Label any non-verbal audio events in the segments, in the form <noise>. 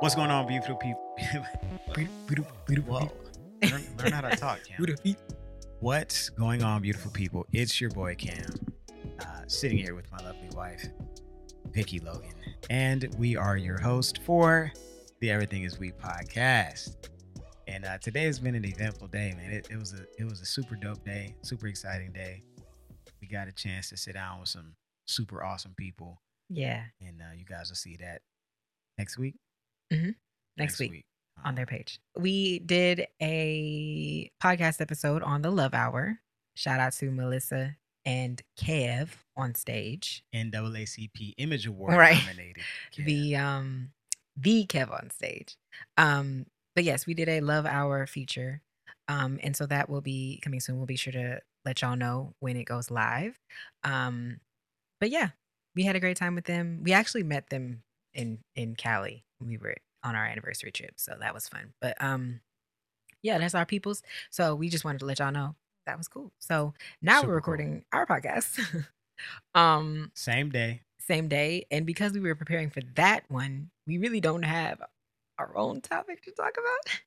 What's going on, beautiful <laughs> people? Whoa. Learn, learn how to talk, <laughs> Cam. What's going on, beautiful people? It's your boy Cam, uh, sitting here with my lovely wife, Vicky Logan, and we are your host for the Everything Is We podcast. And uh, today has been an eventful day, man. It, it was a it was a super dope day, super exciting day. We got a chance to sit down with some super awesome people, Yeah, and uh, you guys will see that next week. Next, week, on their page. We did a podcast episode on the Love Hour. Shout out to Melissa and Kev on stage. NAACP Image Award Right. nominated. <laughs> The um the Kev on stage. Um but yes, we did a Love Hour feature. Um and so that will be coming soon. We'll be sure to let y'all know when it goes live. Um but yeah, we had a great time with them. We actually met them in in Cali when we were on our anniversary trip. So that was fun. But um yeah, that's our peoples. So we just wanted to let y'all know that was cool. So now Super we're cool. recording our podcast. <laughs> um Same day. same day. And because we were preparing for that one, we really don't have our own topic to talk about.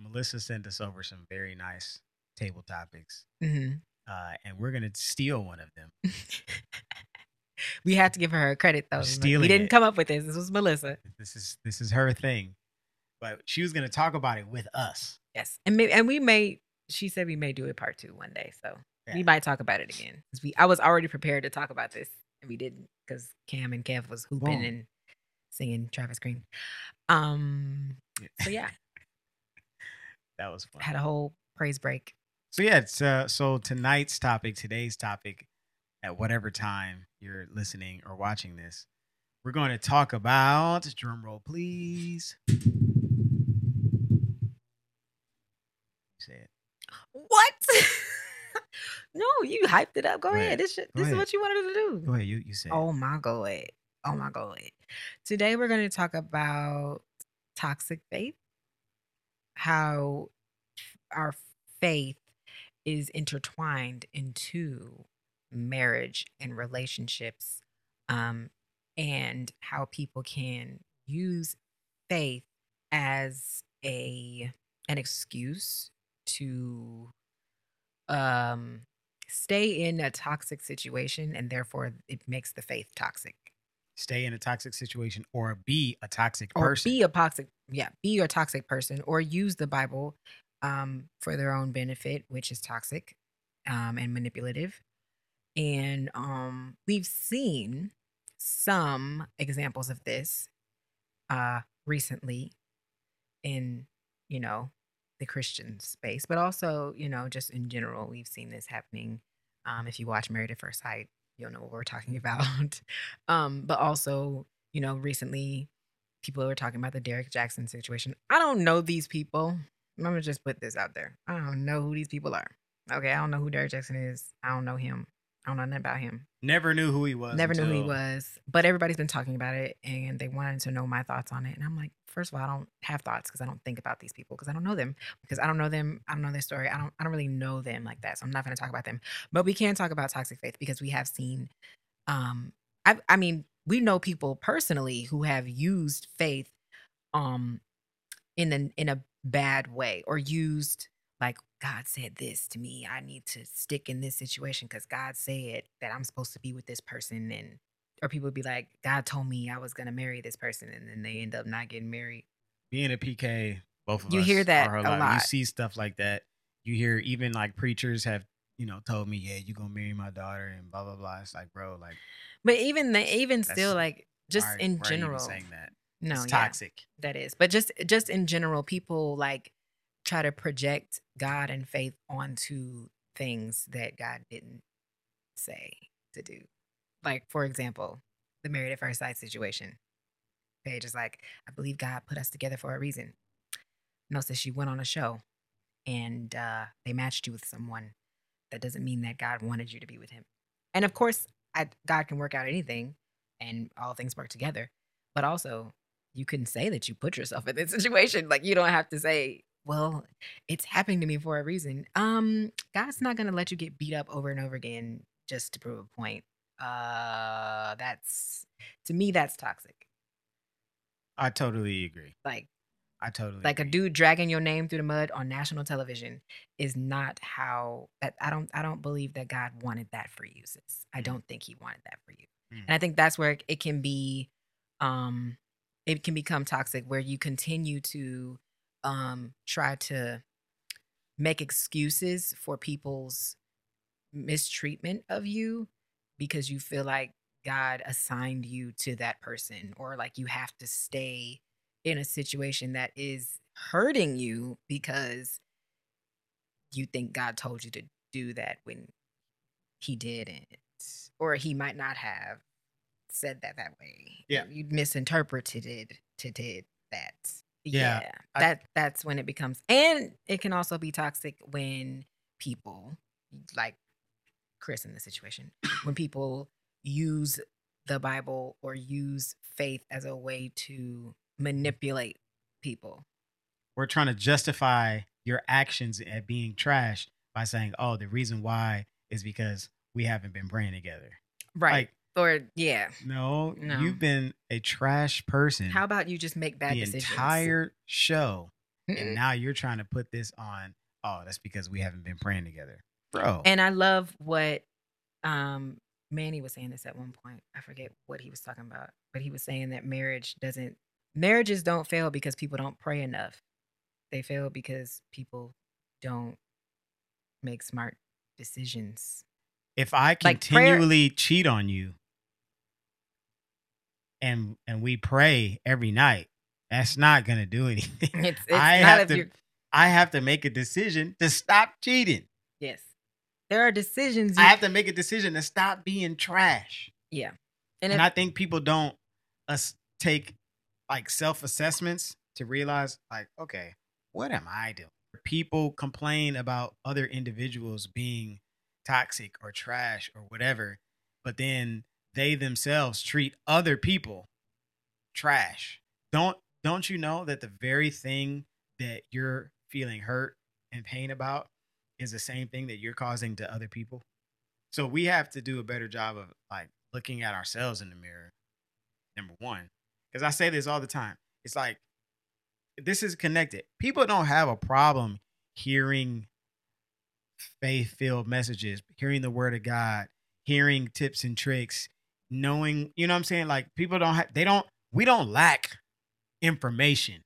Melissa sent us over some very nice table topics, hmm uh, and we're gonna steal one of them. <laughs> we have to give her credit though. We're We didn't it. come up with this. This was Melissa. This is this is her thing, but she was gonna talk about it with us. Yes. And maybe, and we may she said we may do it part two one day. So we might talk about it again. we I was already prepared to talk about this and we didn't because Cam and Kev was hooping Boom. and singing Travis Greene. Um so yeah, <laughs> that was fun. had a whole praise break. So yeah, uh, so tonight's topic, today's topic, at whatever time you're listening or watching this, we're going to talk about drum roll, please. Say it. What? <laughs> no, you hyped it up. Go, Go ahead. ahead. This shit, this is what you wanted to do. Go ahead. You you say. Oh my god. Oh my god. Today we're going to talk about toxic faith. How our faith is intertwined into marriage and relationships um and how people can use faith as a an excuse to um stay in a toxic situation and therefore it makes the faith toxic Stay in a toxic situation or be a toxic or person. be a toxic yeah be a toxic person or use the bible um for their own benefit which is toxic um and manipulative and um we've seen some examples of this uh recently in you know the christian space but also you know just in general we've seen this happening um if you watch married at first sight you'll know what we're talking <laughs> about. Um but also you know recently people were talking about the derek jackson situation. I don't know these people. I'm gonna just put this out there. I don't know who these people are. Okay i don't know who derek jackson is. I don't know him i don't know nothing about him Never knew who he was. Never knew who he was, but everybody's been talking about it and they wanted to know my thoughts on it. And I'm like, first of all, I don't have thoughts because I don't think about these people because I don't know them because I don't know them. I don't know their story. I don't. I don't really know them like that. So I'm not going to talk about them. But we can talk about toxic faith because we have seen. Um, I. I mean, we know people personally who have used faith, um, in a in a bad way or used like God said this to me. I need to stick in this situation because God said that I'm supposed to be with this person, and or people would be like, God told me I was gonna marry this person, and then they end up not getting married. being a PK, both of You us hear that are a alive. You see stuff like that. You hear even like preachers have, you know, told me, "Yeah, you're gonna marry my daughter," and blah blah blah. It's like, bro, like, But even the, even still, like just why- in why are you even general, saying that no, it's yeah, toxic. that is. But just just in general, people like try to project God and faith onto things that God didn't say to do. Like for example, the married at first sight situation. Paige is like, I believe God put us together for a reason. No, says she went on a show and uh, they matched you with someone. That doesn't mean that God wanted you to be with him. And of course, I, God can work out anything and all things work together. But also, you couldn't say that you put yourself in this <laughs> situation. Like you don't have to say, well, it's happening to me for a reason. Um, God's not gonna let you get beat up over and over again just to prove a point. Uh that's to me that's toxic. I totally agree. Like I totally like a dude dragging your name through the mud on national television is not how that I don't I don't believe that God wanted that for you, sis. I Mm. don't think he wanted that for you. Mm. And I think that's where it can be um it can become toxic where you continue to um try to make excuses for people's mistreatment of you because you feel like God assigned you to that person or like you have to stay in a situation that is hurting you because you think God told you to do that when he didn't or he might not have said that that way. Yeah. You misinterpreted it to did that. Yeah, Yeah. I- that that's when it becomes and it can also be toxic when people like Chris in the situation, when people use the Bible or use faith as a way to manipulate people. We're trying to justify your actions at being trash by saying, "Oh, the reason why is because we haven't been praying together." Right. Like, or yeah. no, No. you've been a trash person How about you just make bad the decisions? entire show, and Mm-mm. now you're trying to put this on. Oh, that's because we haven't been praying together, bro. And I love what um Manny was saying this at one point. I forget what he was talking about, but he was saying that marriage doesn't marriages don't fail because people don't pray enough. They fail because people don't make smart decisions. if I Like, prayer- continually cheat on you, and and we pray every night, that's not gonna do anything. <laughs> It's, <laughs> it's I have to- you're I have to make a decision to stop cheating. yes. There are decisions I have to make a decision to stop being trash. yeah. And And, if, I think people don't us take like self assessments to realize, like, okay, what am I doing? People complain about other individuals being toxic or trash or whatever, but then they themselves treat other people trash. Don't don't you know that the very thing that you're feeling hurt and pain about is the same thing that you're causing to other people? So we have to do a better job of like looking at ourselves in the mirror. Number one, because I say this all the time. It's like this is connected. People don't have a problem hearing faith-filled messages, hearing the word of God, hearing tips and tricks, knowing, you know what I'm saying? Like people don't have they don't we don't lack information.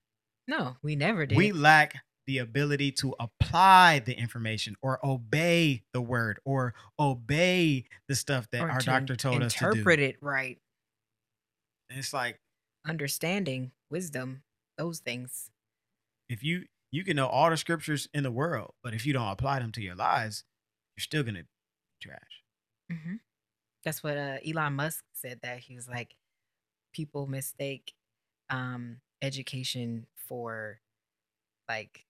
no, we never did. We lack the ability to apply the information or obey the word or obey the stuff that Or our to doctor told us to do. interpret it right. And it's like Understanding, wisdom, those things. if you you can know all the scriptures in the world, but if you don't apply them to your lives, you're still gonna be trash. hmm That's what uh, Elon Musk said. That he was like, people mistake um, education for like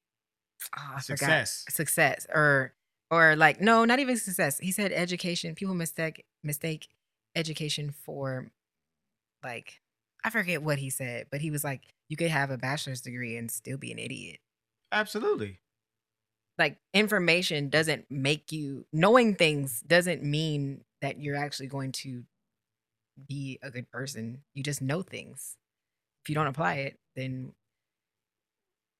oh, I forgot. Success. success, or or like no, not even success. He said education. People mistake mistake education for like I forget what he said, but he was like, you could have a bachelor's degree and still be an idiot. Absolutely. like information doesn't make you knowing things doesn't mean that you're actually going to be a good person you just know things if you don't apply it then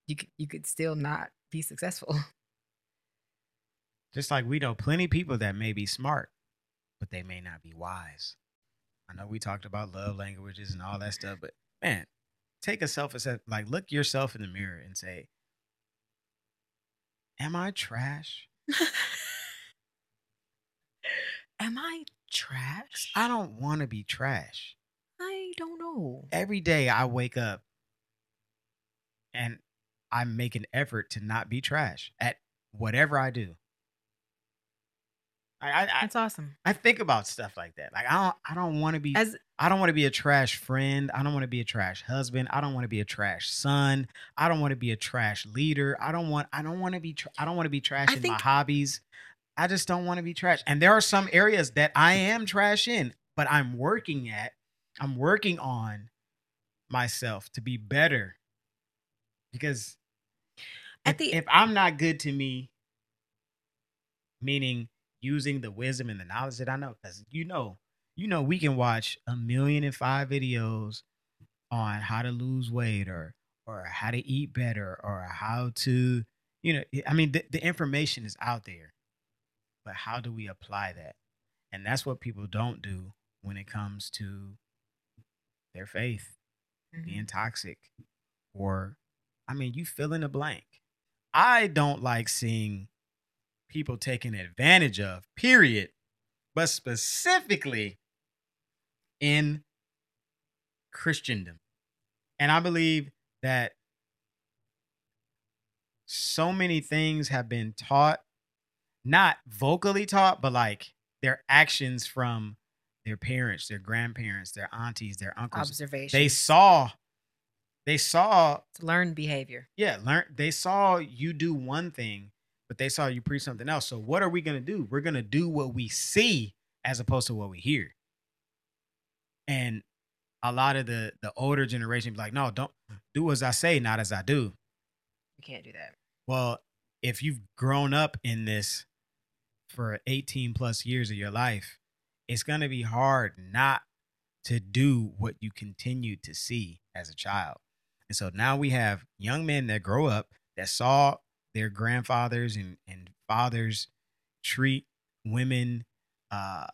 you could, you could still not be successful <laughs> Just like we know plenty of people that may be smart, but they may not be wise. I know we talked about love languages and all that stuff, but man, take a self assessment. Like, look yourself in the mirror and say, Am I trash? <laughs> am i trash I don't want to be trash. i don't know Every day I wake up and I make an effort to not be trash at whatever I do. I, I, that's awesome I think about stuff like that. Like I don't I don't want to be as I don't want to be a trash friend. I don't want to be a trash husband. I don't want to be a trash son. I don't want to be a trash leader. I don't want I don't want to be tr- I don't want to be trash I in my hobbies. I just don't want to be trash. And there are some areas that I am trash in, but I'm working at I'm working on myself to be better. Because if, the- if I'm not good to me, meaning using the wisdom and the knowledge that I know, because you know, you know, we can watch a million and five videos on how to lose weight or or how to eat better or how to you know i mean the, the information is out there but how do we apply that? And that's what people don't do when it comes to their faith Mhm. being toxic or i mean you fill in the blank. I don't like seeing people taken advantage of period but specifically in christendom. And i believe that so many things have been taught not vocally taught but like their actions from their parents their grandparents their aunties their uncles Observation. they saw they saw It's learned behavior. yeah learn they saw you do one thing but they saw you preach something else so what are we going to do we're going to do what we see as opposed to what we hear and a lot of the the older generation be like no don't do as i say not as i do You can't do that. well if you've grown up in this for 18 plus years of your life it's going to be hard not to do what you continued to see as a child and so now we have young men that grow up that saw their grandfathers and, and fathers treat women uh,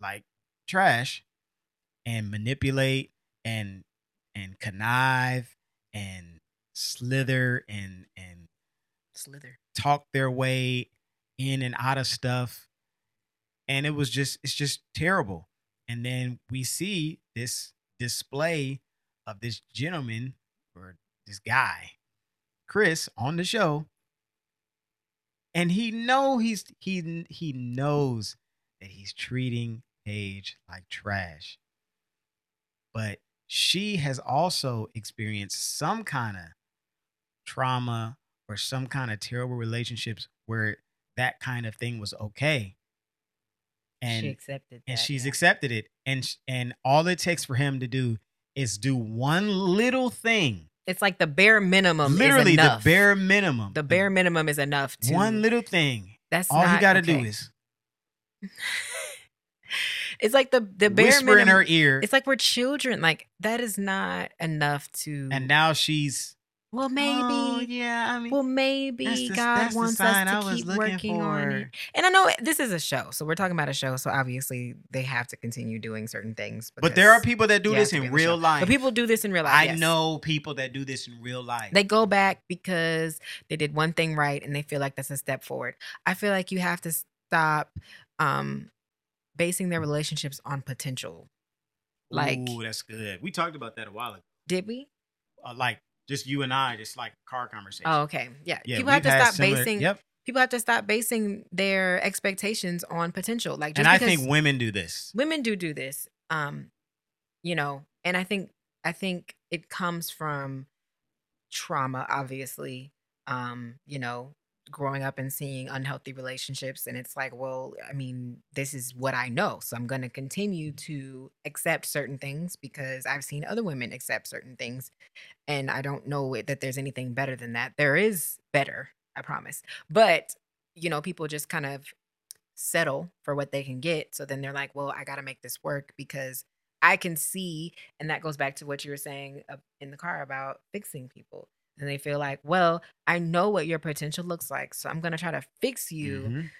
like trash and manipulate and and connive and slither and and Slither. talk their way in and out of stuff. And it was just it's just terrible. And then we see this display of this gentleman or this guy chris on the show. And he know he's he he knows that he's treating paige like trash. But she has also experienced some kind of trauma or some kind of terrible relationships where that kind of thing was okay and she accepted that. and she's yeah. accepted it and and all it takes for him to do is do one little thing It's like the bare minimum. literally the bare minimum The bare minimum is enough to one little thing That's all not, he got to okay. do is <laughs> it's like the the bare whisper minimum. in her ear It's like we're children. Like that is not enough to. and now she's well, maybe. "Oh, yeah i mean Well, maybe the- God wants us I to was keep looking working on it. And I know this is a show, so we're talking about a show. So obviously they have to continue doing certain things. but there are people that do have this in on the show. real life But people do this in real life. i yes. know people that do this in real life They go back because they did one thing right and they feel like that's a step forward. I feel like you have to stop um basing their relationships on potential. Like, Ooh, that's good we talked about that a while ago did we? uh, like just you and i just like car conversation Oh, okay. Yeah. yeah people have to stop similar- basing yep people have to stop basing their expectations on potential. Like just and i think women do this women do do this. Um, you know, and I think I think it comes from trauma, obviously. Um, you know, growing up and seeing unhealthy relationships, and it's like, well, I mean, this is what I know, so I'm going to continue to accept certain things because I've seen other women accept certain things, and I don't know it- that there's anything better than that. There is better, I promise, but you know, people just kind of settle for what they can get. So then they're like, well, I got to make this work because I can see. And that goes back to what you were saying in the car about fixing people. And they feel like, well, I know what your potential looks like. So I'm going to try to fix you Mhm.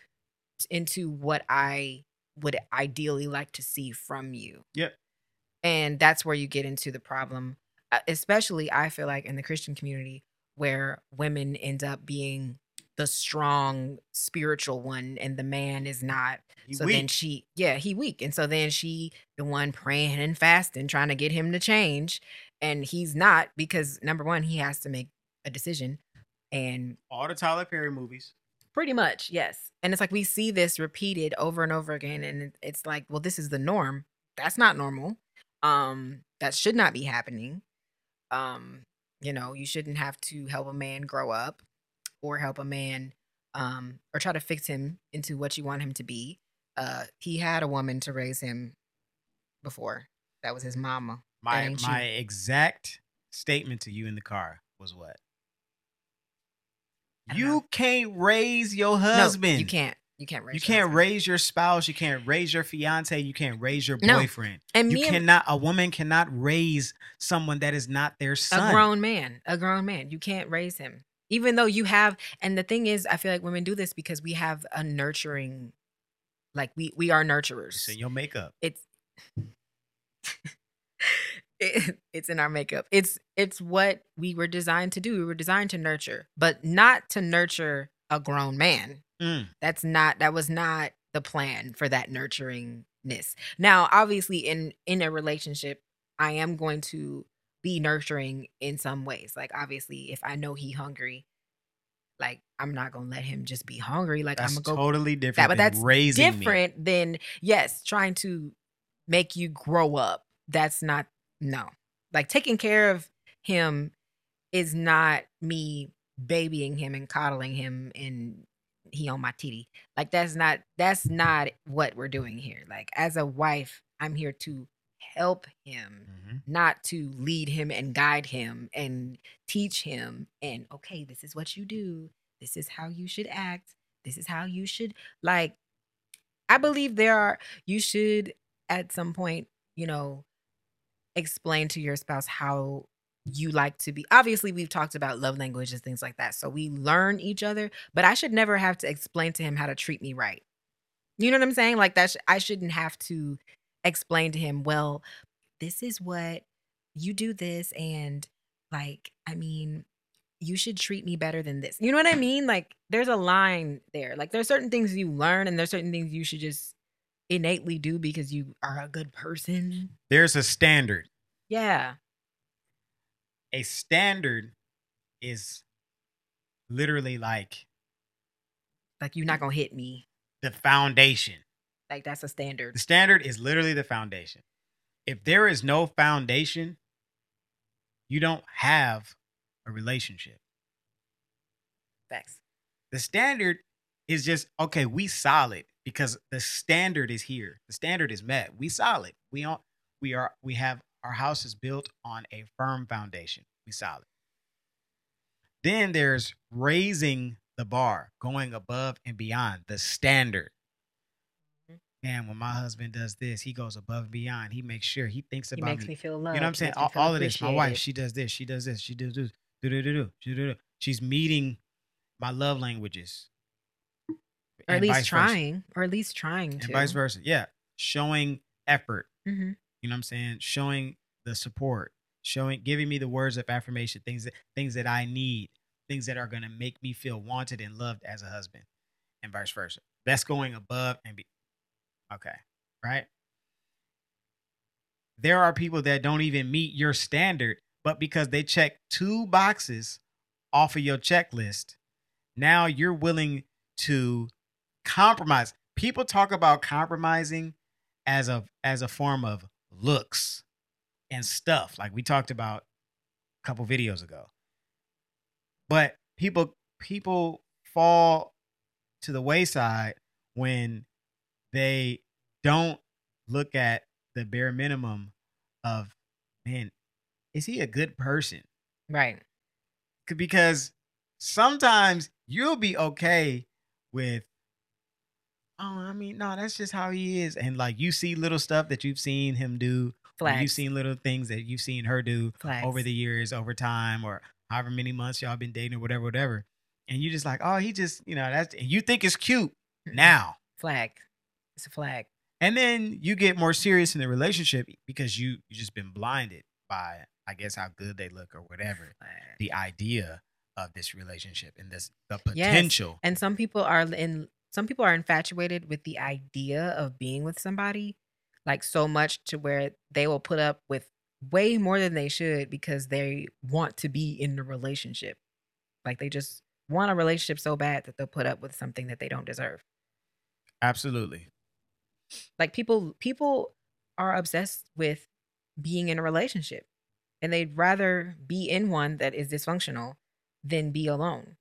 into what I would ideally like to see from you. Yep. And that's where you get into the problem, uh, especially I feel like in the Christian community where women end up being the strong spiritual one and the man is not. He so then she, yeah, he weak. And so then she, the one praying and fasting, trying to get him to change. And he's not because number one, he has to make a decision. And all the Tyler Perry movies. Pretty much, yes. And it's like we see this repeated over and over again and it's like, well, this is the norm. That's not normal. Um that should not be happening. Um you know, you shouldn't have to help a man grow up or help a man um or try to fix him into what you want him to be. Uh he had a woman to raise him before. That was his mama. My my exact statement to you in the car was what? You know. can't raise your No, husband. you can't. You can't raise. You your can't husband. raise your spouse. You can't raise your fiance. You can't raise your No. boyfriend. And You me and cannot. A woman cannot raise someone that is not their son. a grown man, a grown man. You can't raise him, even though you have. And the thing is, I feel like women do this because we have a nurturing, like we we are nurturers. It's in your makeup. it's <laughs> it, <laughs> it's in our makeup. It's it's what we were designed to do. We were designed to nurture, but not to nurture a grown man. Mm. That's not that was not the plan for that nurturingness. Now, obviously in in a relationship, I am going to be nurturing in some ways. Like obviously if I know he hungry, like I'm not going to let him just be hungry. Like That's I'm going to go totally different. that, but than that's raising me. different than yes, trying to make you grow up. That's not no. Like taking care of him is not me babying him and coddling him and he on my titty. Like that's not that's not what we're doing here. Like as a wife, I'm here to help him, Mhm. not to lead him and guide him and teach him and okay, this is what you do. This is how you should act. This is how you should like I believe there are you should at some point, you know, explain to your spouse how you like to be. Obviously, we've talked about love languages, things like that. So we learn each other, but I should never have to explain to him how to treat me right. You know what I'm saying? Like that sh- I shouldn't have to explain to him, well, this is what you do this and like I mean, you should treat me better than this. You know what I mean? Like there's a line there. Like there's certain things you learn and there's certain things you should just innately do because you are a good person. There's a standard. Yeah. A standard is literally like Like you're not going to hit me. the foundation. Like that's a standard. The standard is literally the foundation. If there is no foundation, you don't have a relationship. Facts. The standard is just okay, we solid because the standard is here. The standard is met. We solid. We on we are we have our house is built on a firm foundation. We solid. Then there's raising the bar, going above and beyond the standard. Mhm. Man, when my husband does this, he goes above and beyond. He makes sure he thinks about He makes me. me feel loved. You know what I'm saying? All, all of this. My wife, she does this, she does this, she does this. Do do do do do do. She's meeting my love languages. Or at least vice versa. trying, or at least trying to. And to. vice versa. Yeah. Showing effort. Mhm. You know what I'm saying? Showing the support, showing giving me the words of affirmation, things that things that I need, things that are gonna make me feel wanted and loved as a husband, and vice versa. That's going above and be okay, right? There are people that don't even meet your standard, but because they check two boxes off of your checklist, now you're willing to compromise. People talk about compromising as a as a form of looks and stuff like we talked about a couple videos ago but people people fall to the wayside when they don't look at the bare minimum of man is he a good person Right. Because sometimes you'll be okay with oh i mean no that's just how he is and like you see little stuff that you've seen him do you've seen little things that you've seen her do Flags. over the years over time or however many months y'all been dating or whatever whatever and you just like oh he just you know that's and you think it's cute now flag. It's a flag. and then you get more serious in the relationship because you you just been blinded by i guess how good they look or whatever Flag. the idea of this relationship and this the Yes. potential And some people are in some people are infatuated with the idea of being with somebody like so much to where they will put up with way more than they should because they want to be in the relationship. Like they just want a relationship so bad that they'll put up with something that they don't deserve. absolutely Like people people are obsessed with being in a relationship and they'd rather be in one that is dysfunctional than be alone.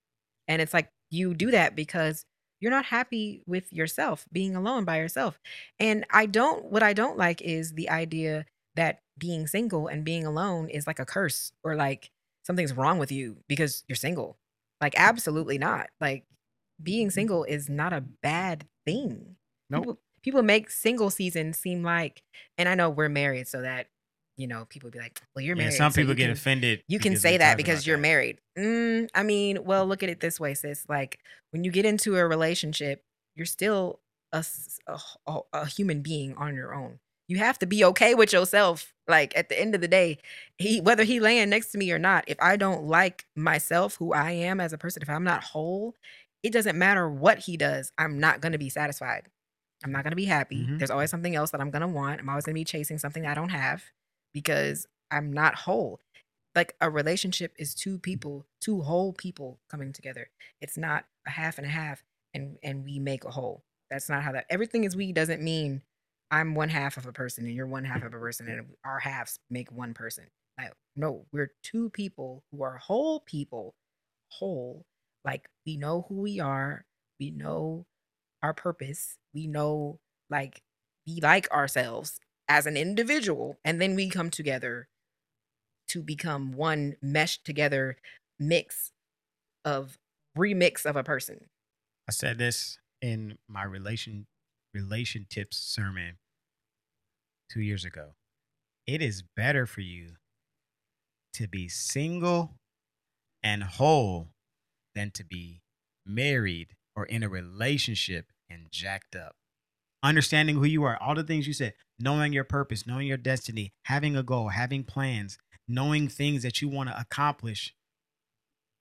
And it's like you do that because you're not happy with yourself being alone by yourself. And I don't what I don't like is the idea that being single and being alone is like a curse or like something's wrong with you because you're single. Like absolutely not. Like being mm-hmm. single is not a bad thing. Nope. People, people make single season seem like, and I know we're married, so that you know people be like, "Well, you're Yeah, married." some so people get can- offended. You can say that because you're that. married. Mm, I mean, well, look at it this way, sis. Like when you get into a relationship, you're still a human being on your own. You have to be okay with yourself. Like at the end of the day, he whether he laying next to me or not, if I don't like myself, who I am as a person, if I'm not whole, it doesn't matter what he does. I'm not to be satisfied. I'm not to be happy. Mhm. There's always something else that I'm to want. I'm always to be chasing something I don't have because I'm not whole. Like a relationship is two people, two whole people coming together. It's not a half and a half and and we make a whole. That's not how that everything is we doesn't mean I'm one half of a person and you're one half of a person and our halves make one person. Like no, we're two people who are whole people, whole. Like we know who we are, we know our purpose, we know like we like ourselves as an individual, and then we come together to become one meshed together mix of remix of a person. I said this in my relation relation tips sermon two years ago. It is better for you to be single and whole than to be married or in a relationship and jacked up. Understanding who you are, all the things you said, knowing your purpose, knowing your destiny, having a goal, having plans, knowing things that you want to accomplish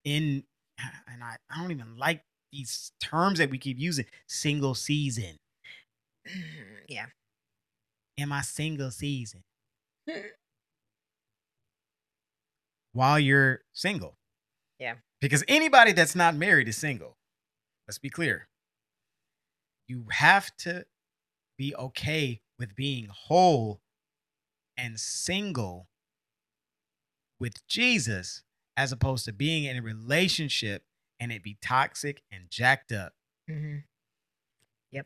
in and I, I don't even like these terms that we keep using single season. Mm-hmm, yeah. in my single season? Hmm. While you're single. Yeah. because anybody that's not married is single. Let's be clear. You have to be okay with being whole and single with jesus as opposed to being in a relationship and it be toxic and jacked up hmm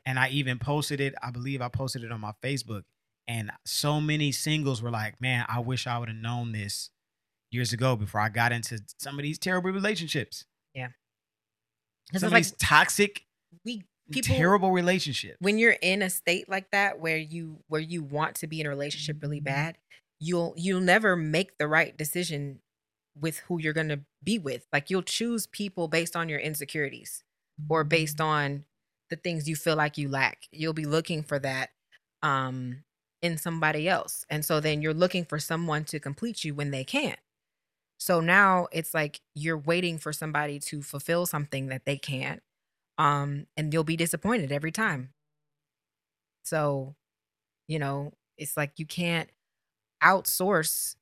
and I even posted it. I believe I posted it on my Facebook, and so many singles were like, "Man, I wish I would have known this years ago before I got into some of these terrible relationships, Yeah. some it's of like these toxic, we people terrible relationships." when you're in a state like that where you where you want to be in a relationship really bad, you'll you'll never make the right decision with who you're going to be with. Like you'll choose people based on your insecurities or based on the things you feel like you lack. You'll be looking for that um in somebody else. And so then you're looking for someone to complete you when they can't. So now it's like you're waiting for somebody to fulfill something that they can't. Um and you'll be disappointed every time. So, you know, it's like you can't outsource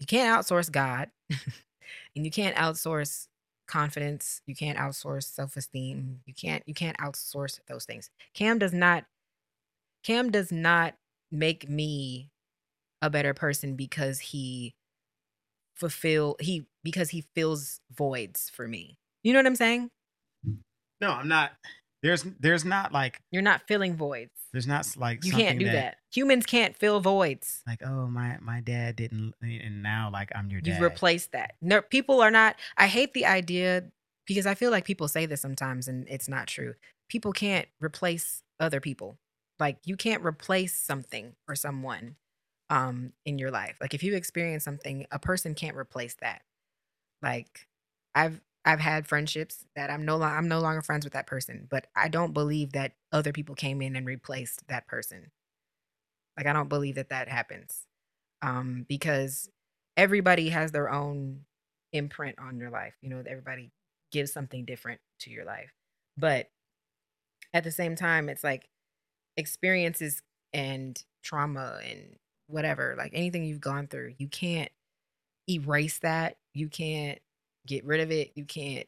you can't outsource God <laughs> and you can't outsource confidence, you can't outsource self-esteem. You can't you can't outsource those things. Cam does not Cam does not make me a better person because he fulfill he because he fills voids for me. You know what I'm saying? No, I'm not. There's there's not like You're not filling voids. there's not like You can't do that. Humans can't fill voids. Like oh my my dad didn't, and now like I'm your dad. You've replaced that. No, people are not. I hate the idea because I feel like people say this sometimes and it's not true. People can't replace other people. Like you can't replace something or someone um in your life. Like if you experience something, a person can't replace that. Like I've I've had friendships that I'm no longer I'm no longer friends with that person, but I don't believe that other people came in and replaced that person. Like I don't believe that that happens. Um because everybody has their own imprint on your life. You know, everybody gives something different to your life. But at the same time, it's like experiences and trauma and whatever, like anything you've gone through, you can't erase that. You can't get rid of it. You can't,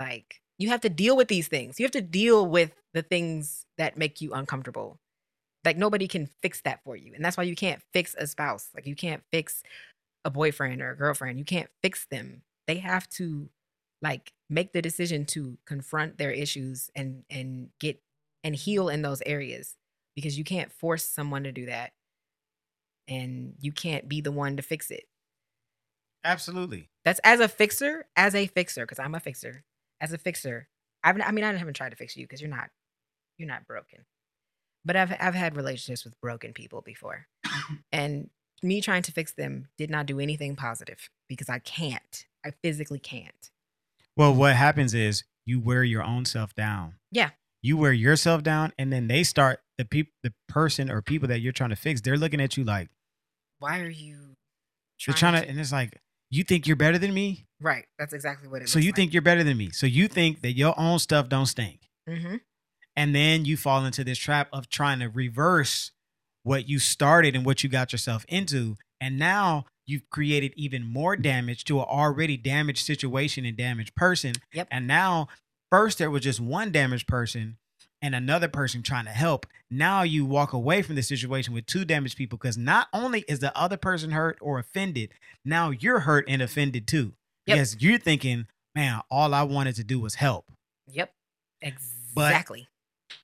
like, you have to deal with these things. You have to deal with the things that make you uncomfortable. Like, nobody can fix that for you. And that's why you can't fix a spouse. Like, you can't fix a boyfriend or a girlfriend. You can't fix them. They have to like make the decision to confront their issues and and get and heal in those areas because you can't force someone to do that and you can't be the one to fix it. Absolutely. That's as a fixer, as a fixer cuz I'm a fixer. As a fixer, I've, I mean, I haven't tried to fix you because you're not, you're not broken. But I've I've had relationships with broken people before, and me trying to fix them did not do anything positive because I can't. I physically can't. Well, what happens is you wear your own self down. Yeah. You wear yourself down, and then they start the people, the person or people that you're trying to fix. They're looking at you like, Why are you? they're trying to, and it's like, you think you're better than me, Right. That's exactly what it is. so you think you're better than me. So you think that your own stuff don't stink, Mm-hmm. and then you fall into this trap of trying to reverse what you started and what you got yourself into, and now you've created even more damage to an already damaged situation and damaged person. Yep. And now, first there was just one damaged person and another person trying to help. Now you walk away from the situation with two damaged people because not only is the other person hurt or offended, now you're hurt and offended too. Yep. Because you're thinking, man, all I wanted to do was help. Yep. Exactly.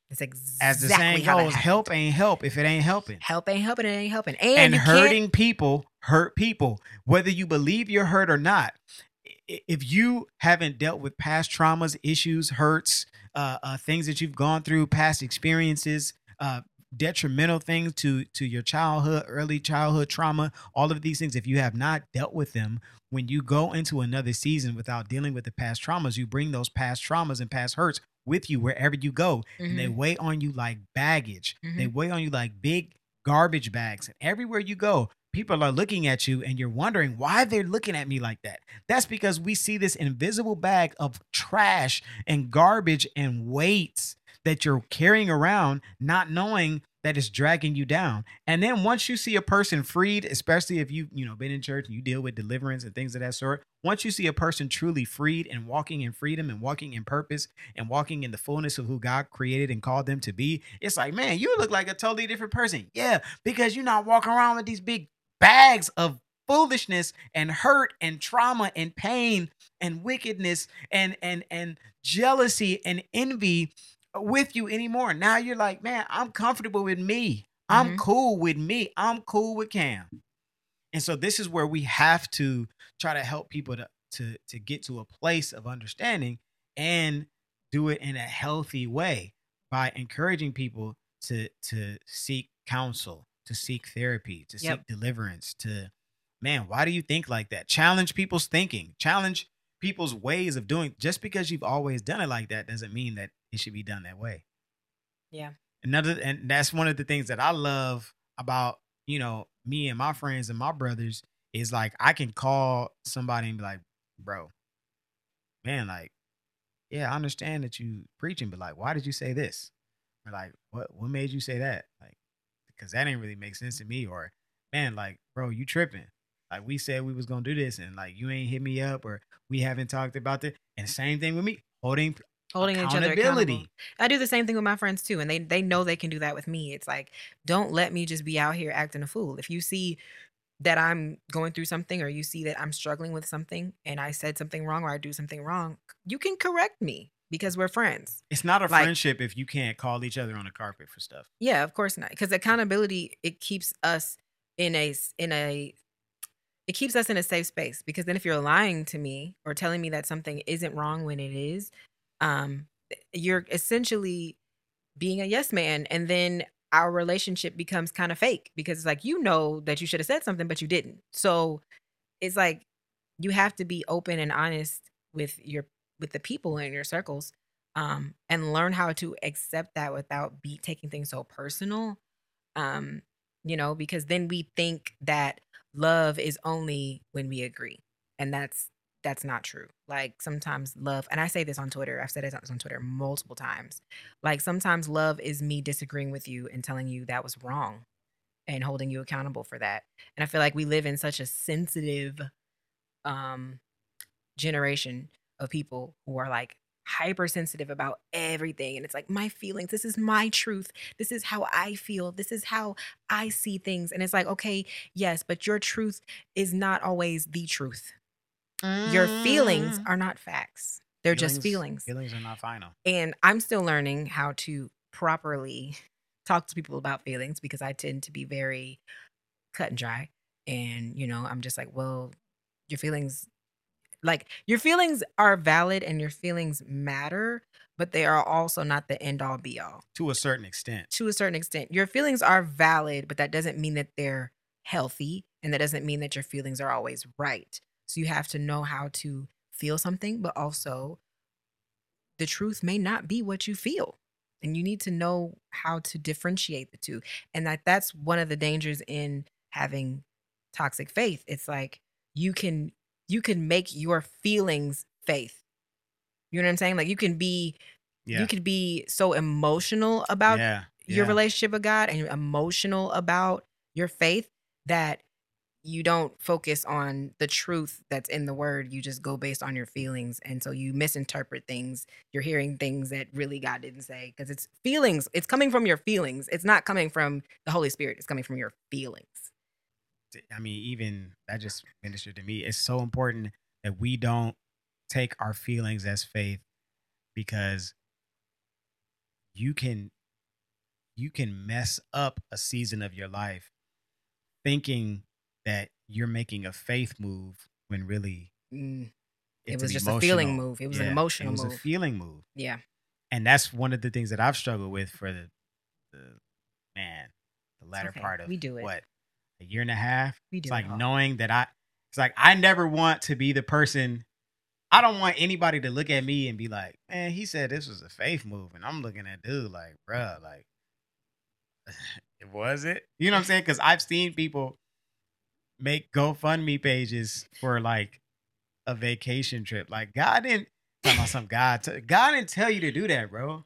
It's exactly As the saying how goes, help ain't help if it ain't helping. Help ain't helping. It ain't helping. And, and you can't- hurting people hurt people whether you believe you're hurt or not if you haven't dealt with past traumas issues hurts uh, uh, things that you've gone through past experiences uh, detrimental things to to your childhood early childhood trauma all of these things if you have not dealt with them when you go into another season without dealing with the past traumas you bring those past traumas and past hurts with you wherever you go and they Mhm. weigh on you like baggage. They Mhm. weigh on you like big garbage bags. And everywhere you go, people are looking at you and you're wondering why they're looking at me like that. That's because we see this invisible bag of trash and garbage and weights that you're carrying around, not knowing that it's dragging you down. And then once you see a person freed, especially if you, you know, been in church and you deal with deliverance and things of that sort, once you see a person truly freed and walking in freedom and walking in purpose and walking in the fullness of who God created and called them to be, it's like, man, you look like a totally different person. Yeah, because you're not walking around with these big bags of foolishness and hurt and trauma and pain and wickedness and and and jealousy and envy with you anymore. Now you're like, man, I'm comfortable with me. I'm Mhm. cool with me. I'm cool with Cam. And so this is where we have to try to help people to to to get to a place of understanding and do it in a healthy way by encouraging people to to seek counsel, to seek therapy, to Yep. seek deliverance, to man, why do you think like that? Challenge people's thinking. Challenge people's ways of doing just because you've always done it like that doesn't mean that it should be done that way Yeah. another and that's one of the things that I love about you know me and my friends and my brothers is like I can call somebody and be like, bro, man, like, yeah, I understand that you preaching, but like, why did you say this? Or like, what what made you say that? Like, because that didn't really make sense to me. Or man, like, bro, you tripping. Like we said we was gonna do this, and like you ain't hit me up, or we haven't talked about it. And same thing with me, holding Holding each other accountable. accountability. I do the same thing with my friends too, and they they know they can do that with me. It's like, don't let me just be out here acting a fool. If you see that I'm going through something, or you see that I'm struggling with something, and I said something wrong, or I do something wrong, you can correct me because we're friends. It's not a Like- friendship if you can't call each other on the carpet for stuff. Yeah, of course not. Because accountability it keeps us in a in a it keeps us in a safe space. Because then if you're lying to me or telling me that something isn't wrong when it is, um, you're essentially being a yes man, and then our relationship becomes kind of fake because it's like you know that you should have said something but you didn't. So it's like you have to be open and honest with your with the people in your circles um and learn how to accept that without be taking things so personal um you know because then we think that love is only when we agree and that's that's not true. Like sometimes love and i say this on twitter i've said it on twitter multiple times like sometimes love is me disagreeing with you and telling you that was wrong and holding you accountable for that. And i feel like we live in such a sensitive um generation of people who are like hypersensitive about everything and it's like my feelings this is my truth this is how i feel this is how i see things and it's like okay yes but your truth is not always the truth. Your feelings mm. are not facts they're just feelings. Feelings are not final. and i'm still learning how to properly talk to people about feelings because i tend to be very cut and dry and you know i'm just like well your feelings like your feelings are valid and your feelings matter, but they are also not the end all be all. To a certain extent. To a certain extent. Your feelings are valid, but that doesn't mean that they're healthy and that doesn't mean that your feelings are always right. So you have to know how to feel something, but also the truth may not be what you feel. And you need to know how to differentiate the two. And that that's one of the dangers in having toxic faith. It's like you can you can make your feelings faith. You know what I'm saying? Like you can be Yeah. you could be so emotional about yeah. your yeah. relationship with God and emotional about your faith that you don't focus on the truth that's in the word. You just go based on your feelings. And so you misinterpret things. You're hearing things that really God didn't say because it's feelings. It's coming from your feelings. It's not coming from the Holy Spirit. It's coming from your feelings. I mean, even that just ministered to me. It's so important that we don't take our feelings as faith because you can you can mess up a season of your life thinking that you're making a faith move when really Mm, it was an just a feeling move. It was an yeah, emotional it was move. a feeling move yeah. and that's one of the things that I've struggled with for the, the man, the latter okay. part of We do it. what a year and a half. We do It's like all. knowing that I, it's like I never want to be the person. I don't want anybody to look at me and be like, man, he said this was a faith move, and I'm looking at dude like, bruh, like, it <laughs> was it? You know what I'm saying? Because I've seen people make GoFundMe pages for like a vacation trip. Like God didn't talking about some God. T- God didn't tell you to do that, bro.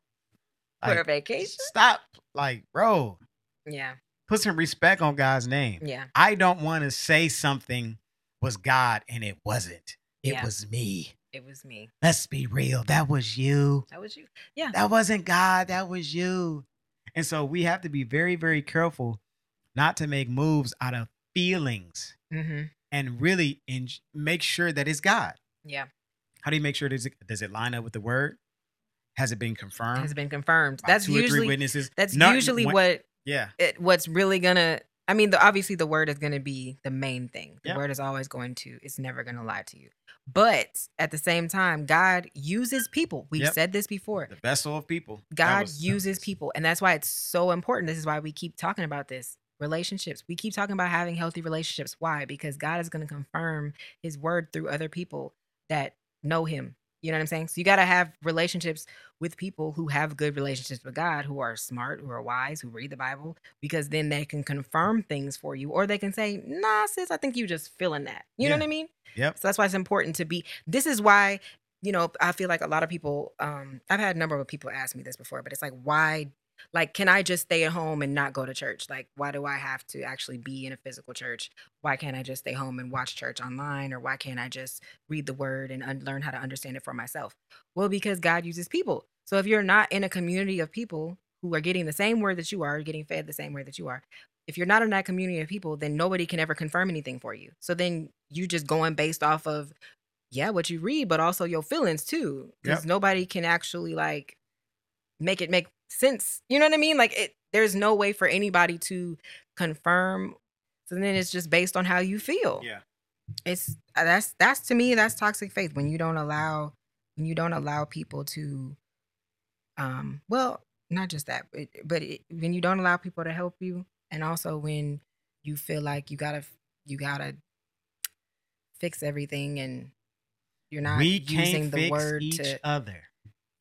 For a vacation? stop. Like, bro, Yeah. Put some respect on God's name. Yeah. I don't want to say something was God and it wasn't. It Yeah. was me. It was me. Let's be real. That was you. That was you. Yeah. That wasn't God. That was you. And so we have to be very, very careful not to make moves out of feelings Mm-hmm. and really in- make sure that it's God. Yeah. How do you make sure does it does it line up with the word? Has it been confirmed? Has been confirmed. That's two or three usually witnesses. that's usually when- what Yeah, it, what's really gonna I mean, the, obviously the word is gonna be the main thing. The Yep. word is always going to, it's never gonna lie to you. But at the same time, God uses people. We've Yep. said this before. the vessel of people. God was- uses people. And that's why it's so important. This is why we keep talking about this. Relationships. We keep talking about having healthy relationships. Why? Because God is going to confirm his word through other people that know him. You know what I'm saying? So you got to have relationships with people who have good relationships with God, who are smart, who are wise, who read the Bible, because then they can confirm things for you. Or they can say, nah, sis, I think you just feeling that. You know what I mean? Yep. So that's why it's important to be. This is why, you know, I feel like a lot of people. Um, I've had a number of people ask me this before, but it's like, why? Like, can I just stay at home and not go to church? Like, why do I have to actually be in a physical church? Why can't I just stay home and watch church online, or why can't I just read the word and un- learn how to understand it for myself? Well, because God uses people. So if you're not in a community of people who are getting the same word that you are, getting fed the same way that you are, if you're not in that community of people, then nobody can ever confirm anything for you. So then you just going based off of yeah, what you read, but also your feelings too. Because Yep. nobody can actually like make it make sense. You know what I mean? Like it there's no way for anybody to confirm. So then it's just based on how you feel. Yeah. It's uh, that's that's to me that's toxic faith when you don't allow when you don't allow people to um well not just that but, but it, when you don't allow people to help you and also when you feel like you gotta you gotta fix everything and you're not we using can't the fix word each to other.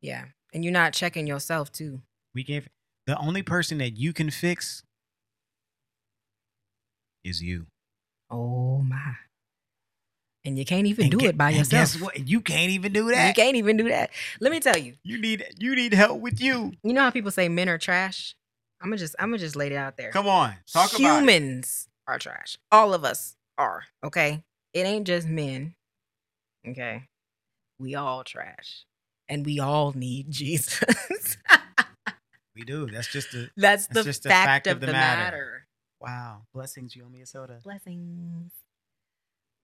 yeah and you're not checking yourself too We can't. The only person that you can fix is you. oh my and you can't even And do gue- it by yourself Guess what? You can't even do that. you can't even do that let me tell you You need you need help with you. you know how people say men are trash i'm gonna just i'm gonna just lay it out there Come on, talk about humans are trash. All of us are. Okay. It ain't just men. Okay. We all trash. And we all need <laughs> Jesus. We do. That's just a That's, That's the, just a fact, of the, matter. matter. wow. Blessings. You owe me a soda. Blessings.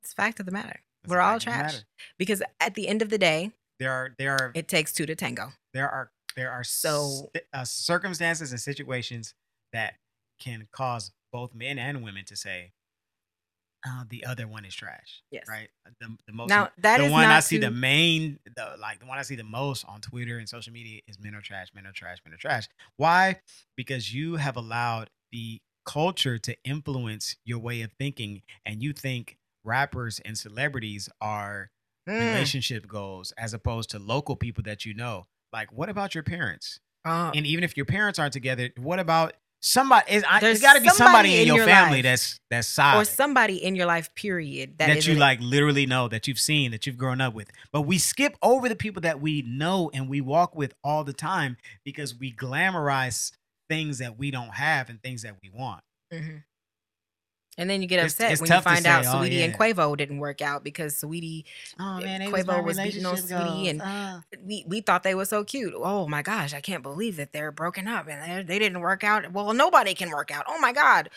It's fact of the matter. That's We're all fact of the trash. Because at the end of the day, There are there are it takes two to tango. there are there are So- st- uh, circumstances and situations that can cause both men and women to say, uh, the other one is trash. Yes. Right. The, the most Now that the one I see to- the main the like the one I see the most on Twitter and social media is men are trash, men are trash, men are trash. Why? Because you have allowed the culture to influence your way of thinking and you think rappers and celebrities are Mm. relationship goals as opposed to local people that you know. Like what about your parents? Uh, And even if your parents aren't together, what about somebody is I, There's there's got to be somebody, somebody in in your, family life. that's that's solid or somebody in your life, period. that, you like literally know that you've seen that you've grown up with but we skip over the people that we know and we walk with all the time because we glamorize things that we don't have and things that we want Mhm. And then you get upset it's when you find out say, oh, Saweetie and. Quavo didn't work out because Saweetie, oh eh, man, they was Quavo was beating on Saweetie goals. and- uh. we, we thought they were so cute. Oh my gosh, I can't believe that they're broken up and they, didn't work out. Well, nobody can work out. Oh my God.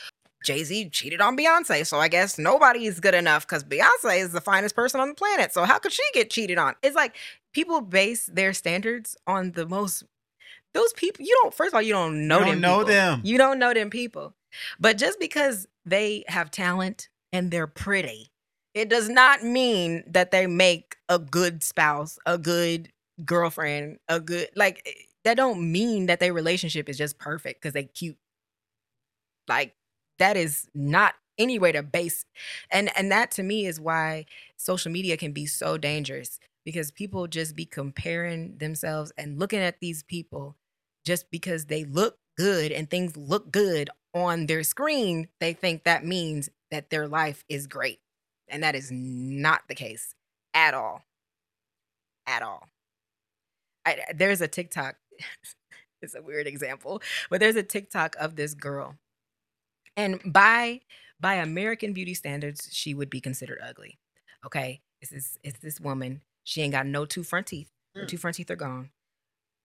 Jay Z cheated on Beyonce. So I guess nobody is good enough because Beyonce is the finest person on the planet. So how could she get cheated on? It's like people base their standards on the most, those people, you don't, first of all, you don't know you don't know people. them You don't know them people. But just because they have talent and they're pretty, it does not mean that they make a good spouse, a good girlfriend, a good like eh, that don't mean that their relationship is just perfect because they cute. Like that is not any way to base and and that to me is why social media can be so dangerous because people just be comparing themselves and looking at these people just because they look good and things look good on their screen, they think that means that their life is great. And that is not the case at all. At all. I, there's a TikTok. <laughs> it's a weird example, but there's a TikTok of this girl. And by by American beauty standards, she would be considered ugly. Okay? It's this it's this woman. She ain't got no two front teeth. Her Mm. two front teeth are gone.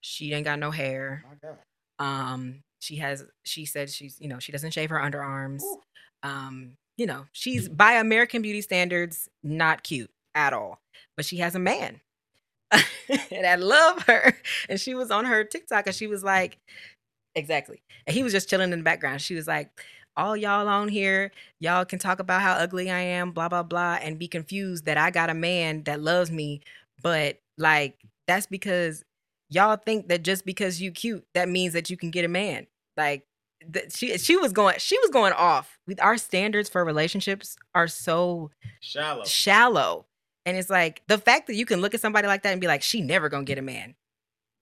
She ain't got no hair. Um, she has she said she's, you know, she doesn't shave her underarms. Ooh. Um, you know, she's by American beauty standards not cute at all. But she has a man. <laughs> and I love her. And she was on her TikTok and she was like, exactly. And he was just chilling in the background. She was like, all y'all on here, y'all can talk about how ugly I am, blah, blah, blah, and be confused that I got a man that loves me. But like, that's because y'all think that just because you cute, that means that you can get a man. Like, th- she she was going she was going off. With our standards for relationships are so shallow shallow. And it's like the fact that you can look at somebody like that and be like, she never gonna get a man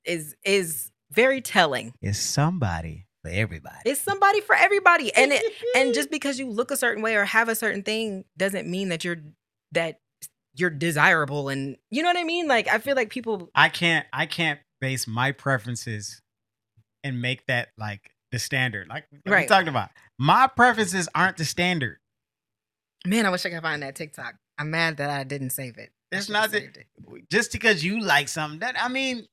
is is very telling. it's somebody for everybody It's somebody for everybody. And it and just <laughs> because you look a certain way or have a certain thing doesn't mean that you're that you're desirable and you know what I mean? Like I feel like people I can't I can't base my preferences and make that like the standard. Like, like we Right. talked about. My preferences aren't the standard. man, I wish I could find that TikTok. I'm mad that I didn't save it. It's not that it. just because you like something that I mean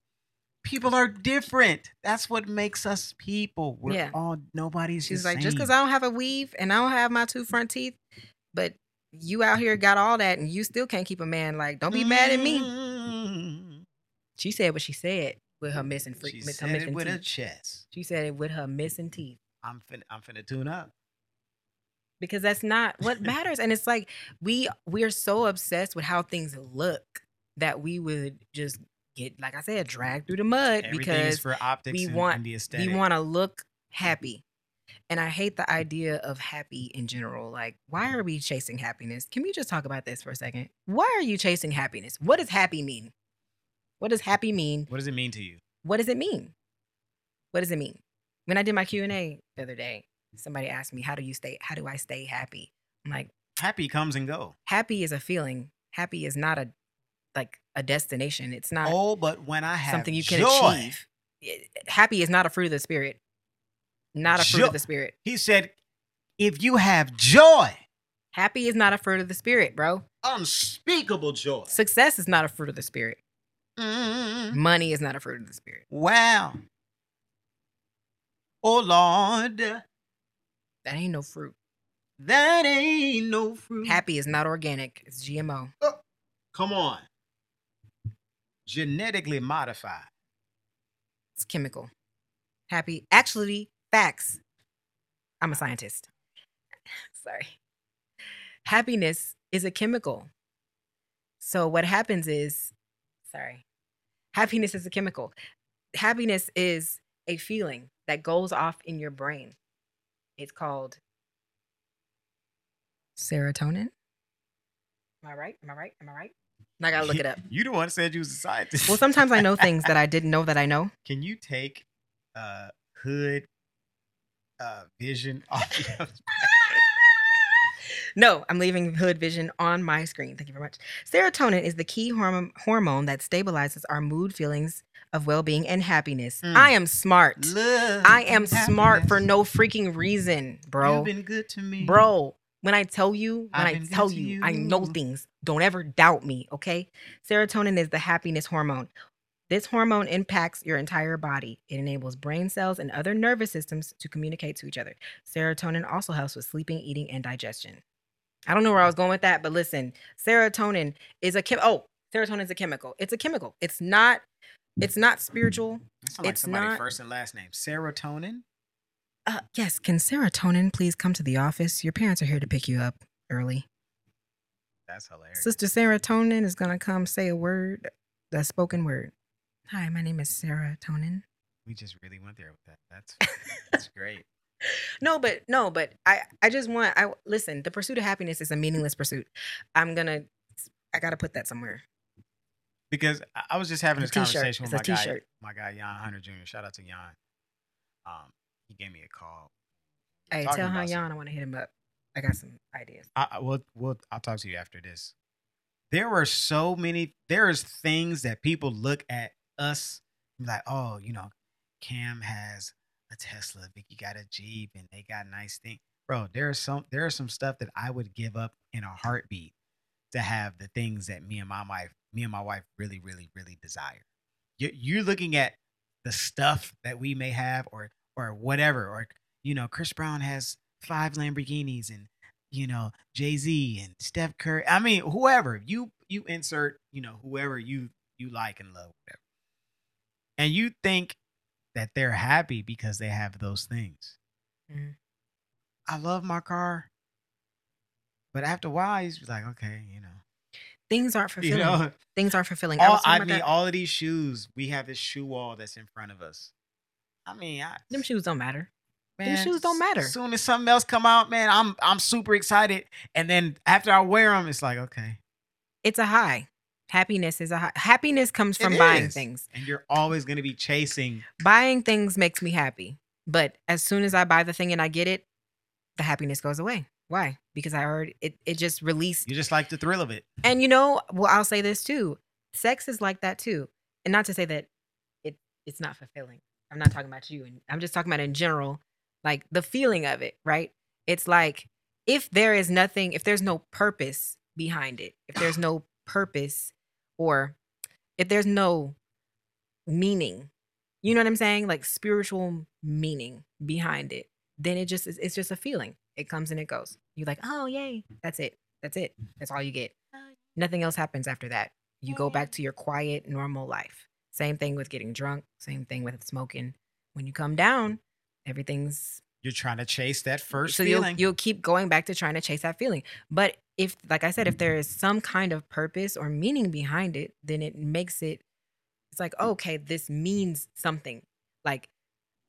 people are different. That's what makes us people. We're Yeah. all nobody's She's the like, just because. I don't have a weave and I don't have my two front teeth, but you out here got all that and you still can't keep a man. Like, don't be mad at me. Mm-hmm. She said what she said with her missing free, She with her said it missing with her chest. She said it with her missing mm-hmm. teeth I'm finna I'm finna tune up. because that's not <laughs> what matters. and it's like we we are so obsessed with how things look that we would just get, like I said, dragged through the mud Everything because for optics we and, want- and the aesthetic. we want to look mm-hmm. happy. And I hate the idea of happy in general. Like, why are we chasing happiness? Can we just talk about this for a second? Why are you chasing happiness? What does happy mean? What does happy mean? what does it mean to you? What does it mean? What does it mean? When I did my Q&A the other day, somebody asked me, "How do you stay how do I stay happy?" I'm like, Happy comes and go. happy is a feeling. Happy is not a like a destination. It's not Oh, but when I have something you can joy, achieve. Eh, happy is not a fruit of the spirit. Not a fruit Jo- of the spirit. He said, if you have joy, Happy is not a fruit of the spirit, bro. unspeakable joy. Success is not a fruit of the spirit. Mm, Money is not a fruit of the spirit. wow. Oh Lord, That ain't no fruit. that ain't no fruit. Happy is not organic. It's GMO. Come on. Genetically modified. It's chemical. Happy. Actually, facts. I'm a scientist. <laughs> Sorry. happiness is a chemical. So what happens is, sorry, happiness is a chemical. Happiness is a feeling that goes off in your brain. It's called serotonin. Am I right? Am I right? Am I right? I gotta look it up. <laughs> You do the one said you was a scientist. Well, sometimes I know things that I didn't know that I know. <laughs> Can you take uh hood uh vision off your <laughs> No, I'm leaving hood vision on my screen. Thank you very much. Serotonin is the key hormone hormone that stabilizes our mood, feelings of well-being, and happiness. Mm. I am smart. Love I am smart for no freaking reason, bro. You've been good to me. Bro, when I tell you, when I tell to you, I know things. Don't ever doubt me, okay? Serotonin is the happiness hormone. This hormone impacts your entire body. It enables brain cells and other nervous systems to communicate to each other. Serotonin also helps with sleeping, eating, and digestion. I don't know where I was going with that, but listen, serotonin is a chem. Oh, serotonin is a chemical. It's a chemical. It's not. It's not spiritual. Like It's somebody not- first and last name. Serotonin. Uh, yes, can serotonin please come to the office? Your parents are here to pick you up early. That's hilarious. Sister Serotonin is gonna come say a word, a spoken word. Hi, my name is Serotonin. We just really went there with that. That's <laughs> that's great. No, but no, but I I just want I listen. The pursuit of happiness is a meaningless pursuit. I'm gonna I gotta put that somewhere. Because I- was just having this a t-shirt. conversation with It's my guy, my guy Jan Hunter Jr. Shout out to Jan. Um, he gave me a call. Hey, tell about some- I want to hit him up. I got some ideas. I, I will. We'll, I'll talk to you after this. There were so many. There's things that people look at us like, oh, you know, Cam has a Tesla, Vicky got a Jeep, and they got nice things. Bro, there's some. There is some stuff that I would give up in a heartbeat to have the things that me and my wife, me and my wife, really, really, really desire. You, you're looking at the stuff that we may have, or or whatever, or you know, Chris Brown has five Lamborghinis and you know Jay Z and Steph Curry. I mean, whoever you you insert, you know, whoever you you like and love, whatever, and you think that they're happy because they have those things. Mhm. I love my car, but after a while, he's like, okay, you know, Things aren't <laughs> you fulfilling. know. Things aren't fulfilling. I All, talking I mean, that. all of these shoes, we have this shoe wall that's in front of us. I mean, I, Them shoes don't matter. man, shoes don't matter. As soon as something else come out, man, I'm I'm super excited, and then after I wear them, it's like okay, It's a high. Happiness is a. Happiness comes from It buying is. things. and you're always gonna be chasing. Buying things makes me happy. But as soon as I buy the thing and I get it, the happiness goes away. Why? Because I already it, it just released You just like the thrill of it. And you know, well, I'll say this too. Sex is like that too. And not to say that it it's not fulfilling. I'm not talking about you and I'm just talking about in general, like the feeling of it, right? It's like if there is nothing, if there's no purpose behind it, if there's no purpose or if there's no meaning, you know what I'm saying? Like spiritual meaning behind it, then it just it's just a feeling. It comes and it goes. You're like, oh yay, that's it. That's it. That's all you get. Nothing else happens after that. You go back to your quiet, normal life. Same thing with getting drunk. Same thing with smoking. When you come down, everything's You're trying to chase that first so you'll you'll keep going back to trying to chase that feeling. But if, like I said, if mm-hmm. there is some kind of purpose or meaning behind it, then it makes it. It's like mm. okay, this means something. Like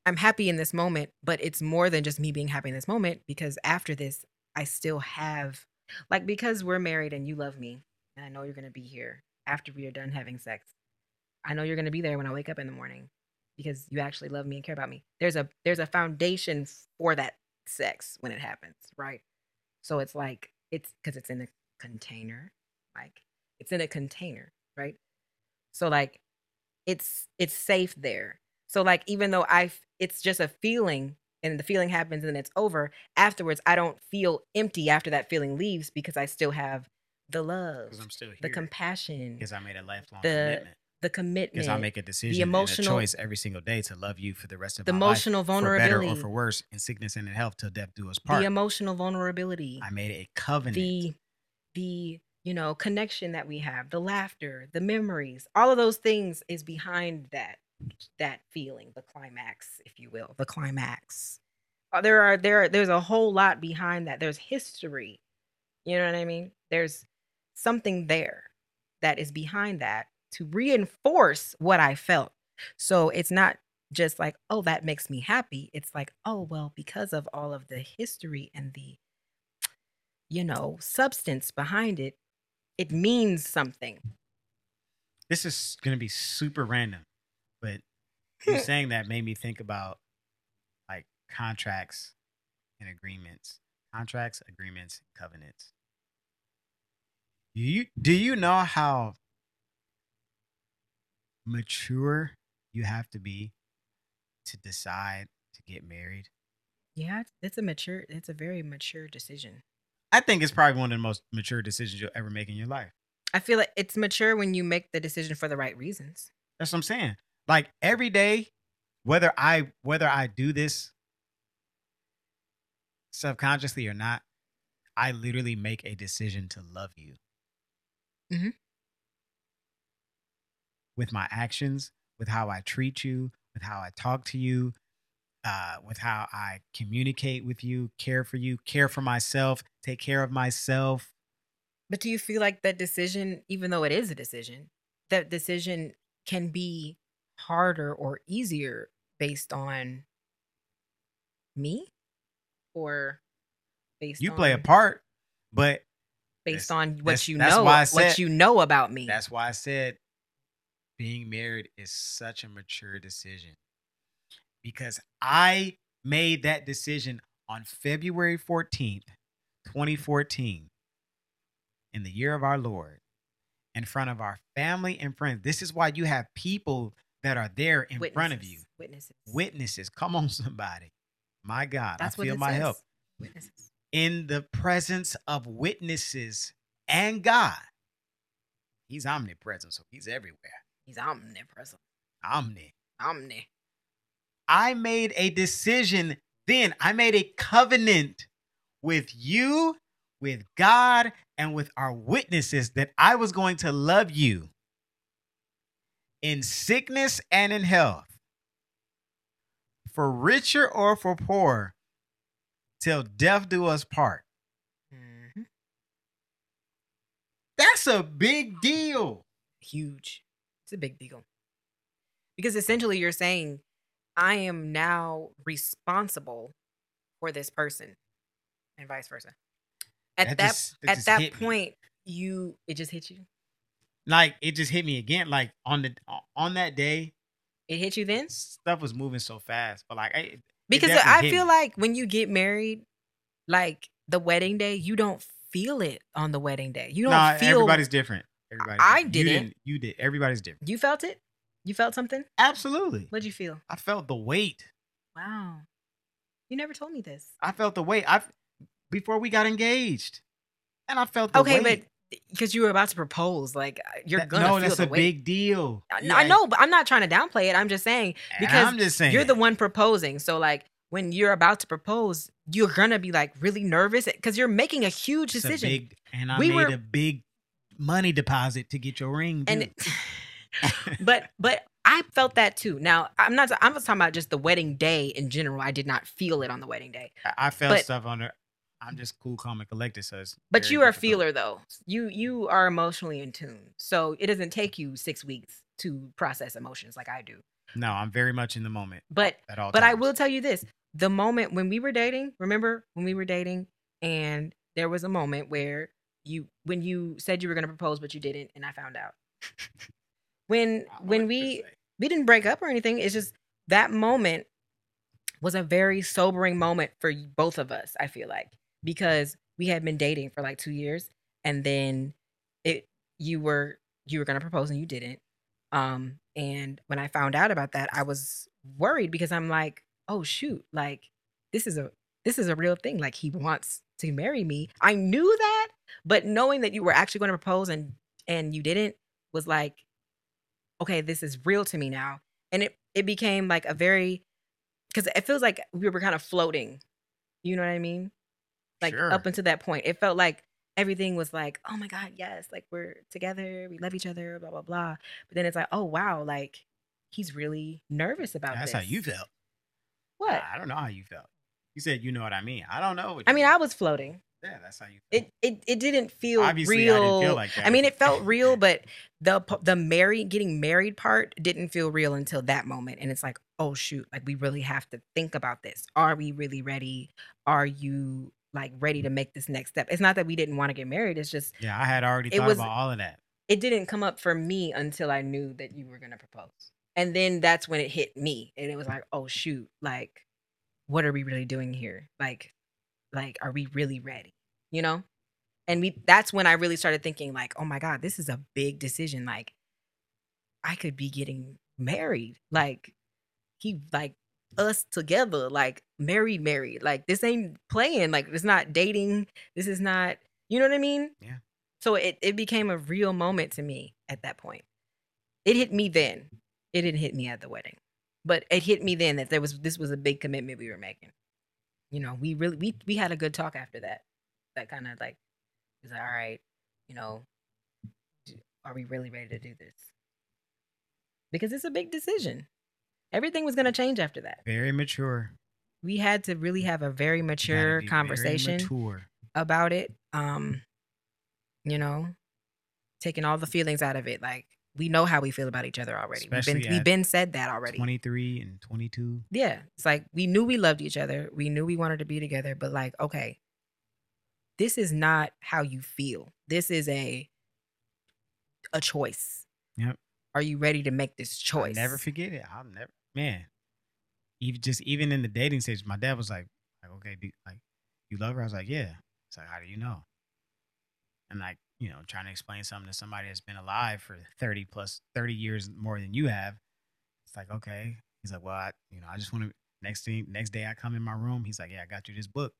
I'm happy in this moment, but it's more than just me being happy in this moment because after this, I still have like because we're married and you love me, and I know you're gonna be here after we are done having sex. I know you're gonna be there when I wake up in the morning because you actually love me and care about me. There's a there's a foundation for that sex when it happens, right? So it's like it's because it's in a container, like it's in a container, right? So like it's it's safe there. So like even though I it's just a feeling and the feeling happens and then it's over, afterwards I don't feel empty after that feeling leaves because I still have the love, because I'm still here. the compassion, Because I made a lifelong the commitment. The commitment, Because I make a decision, and emotional- a choice every single day to love you for the rest of the my emotional life, for better vulnerability, or for worse, in sickness and in health, till death do us part. the emotional vulnerability. I made a covenant. the the you know connection that we have the laughter the memories all of those things is behind that that feeling the climax if you will the climax Uh, there are there there's a whole lot behind that there's history You know what I mean? There's something there that is behind that to reinforce what I felt. So it's not just like, oh, that makes me happy. It's like, oh, well, because of all of the history and the, you know, substance behind it, it means something. This is going to be super random, but you <laughs> saying that made me think about like contracts and agreements, contracts, agreements, covenants. Do you do you know how mature you have to be to decide to get married? Yeah, it's- a mature, it's a very mature decision. I think it's probably one of the most mature decisions you'll ever make in your life. I feel like it's mature when you make the decision for the right reasons. That's what I'm saying. Like every day, whether I whether I do this subconsciously or not, I literally make a decision to love you. Mhm. With my actions, with how I treat you, with how I talk to you, uh, with how I communicate with you, care for you, care for myself, take care of myself. But do you feel like that decision, even though it is a decision, that decision can be harder or easier based on me or based You play a part, but based on what you know what you know about me. That's why I said being married is such a mature decision because I made that decision on February 14th, 2014, in the year of our Lord, in front of our family and friends. This is why you have people that are there in front of you, Witnesses. witnesses. Come on, somebody. My God, That's I feel my says. help. Witnesses. In the presence of witnesses and God. He's omnipresent, so he's everywhere. He's omnipresent. Omni. Omni. I made a decision then. I made a covenant with you, with God, and with our witnesses that I was going to love you in sickness and in health, for richer or for poor, till death do us part. Mhm. That's a big deal. Huge. It's a big deal. Because essentially you're saying, I am now responsible for this person and vice versa. At That that, just- that at that hit me. point, you it just hit you. Like it just hit me again. Like on the on that day, It hit you then? stuff was moving so fast. But like, I, Because I feel me. like when you get married, like the wedding day, you don't feel it on the wedding day. You don't nah, feel everybody's different. Everybody's I different. You didn't. You did. Everybody's different. You felt it? You felt something? Absolutely. What'd you feel? I felt the weight. Wow. You never told me this. I felt the weight. I before we got engaged, and I felt the Okay, weight. but because you were about to propose, like uh, you're That- gonna no, that's a weight. big deal. I, You I know, but I'm not trying to downplay it. I'm just saying because I'm just saying you're the one proposing. So like when you're about to propose, you're gonna be like really nervous because you're making a huge It's a decision. big, and I We made were- a big money deposit to get your ring. and it- <laughs> but but I felt that too. Now I'm not. I'm just talking about just the wedding day in general. I did not feel it on the wedding day. I, I felt but- stuff on there. I'm just cool, calm, and collected. So But you are a feeler though. You you are emotionally in tune. So it doesn't take you six weeks to process emotions like I do. No, I'm very much in the moment But at all. But I will tell you this: the moment when we were dating, remember when we were dating, and there was a moment where you, when you said you were going to propose, but you didn't, and I found out. <laughs> When I don't know when we we didn't break up or anything, it's just that moment was a very sobering moment for both of us. I feel like because we had been dating for like two years, and then it you were you were going to propose and you didn't. Um, and when I found out about that, I was worried because I'm like, oh shoot, like this is a this is a real thing. Like he wants to marry me. I knew that, but knowing that you were actually going to propose and and you didn't was like, okay, this is real to me now. And it it became like a very because it feels like we were kind of floating. You know what I mean? Like Sure. up until that point, it felt like everything was like, oh my god, yes, like we're together, we love each other, blah blah blah. But then it's like, oh wow, like he's really nervous about That's this. how you felt. What? I don't know how you felt. You said you know what I mean. I don't know. I mean, I was floating. Yeah, that's how you. It it it didn't feel Obviously, I real. didn't feel like that. I mean, it felt real, <laughs> but the the married getting married part didn't feel real until that moment. And it's like, oh shoot, like we really have to think about this. Are we really ready? Are you like ready to make this next step? It's not that we didn't want to get married. It's just Yeah, I had already thought was- about all of that. it didn't come up for me until I knew that you were gonna propose. And then that's when it hit me. And it was like, oh shoot, like, what are we really doing here? Like, like, are we really ready? You know? And we that's when I really started thinking, like, oh my God, this is a big decision. Like, I could be getting married. Like, he like us together, like married, married. Like this ain't playing. Like it's not dating. This is not, you know what I mean? Yeah. So it, it became a real moment to me at that point. It hit me then. It didn't hit me at the wedding. But it hit me then that there was this was a big commitment we were making. You know, we really we we had a good talk after that. That kind of like was like, all right, you know, are we really ready to do this? Because it's a big decision. Everything was going to change after that. Very mature. We had to really have a very mature be very conversation mature. about it. Um, you know, taking all the feelings out of it. Like we know how we feel about each other already. We've been we've been said that already. 23 and 22. Yeah. It's like we knew we loved each other. We knew we wanted to be together, but like, okay, this is not how you feel. This is a a choice. Yep. Are you ready to make this I'll choice? never forget it. I'll never, man. Even just even in the dating stage, my dad was like, like okay, do, like you love her? I was like, yeah. It's like, how do you know? And like, you know, trying to explain something to somebody that's been alive for 30 plus 30 years more than you have. It's like, okay. He's like, well, I, you know, I just want to next thing next day I come in my room. He's like, yeah, I got you this book.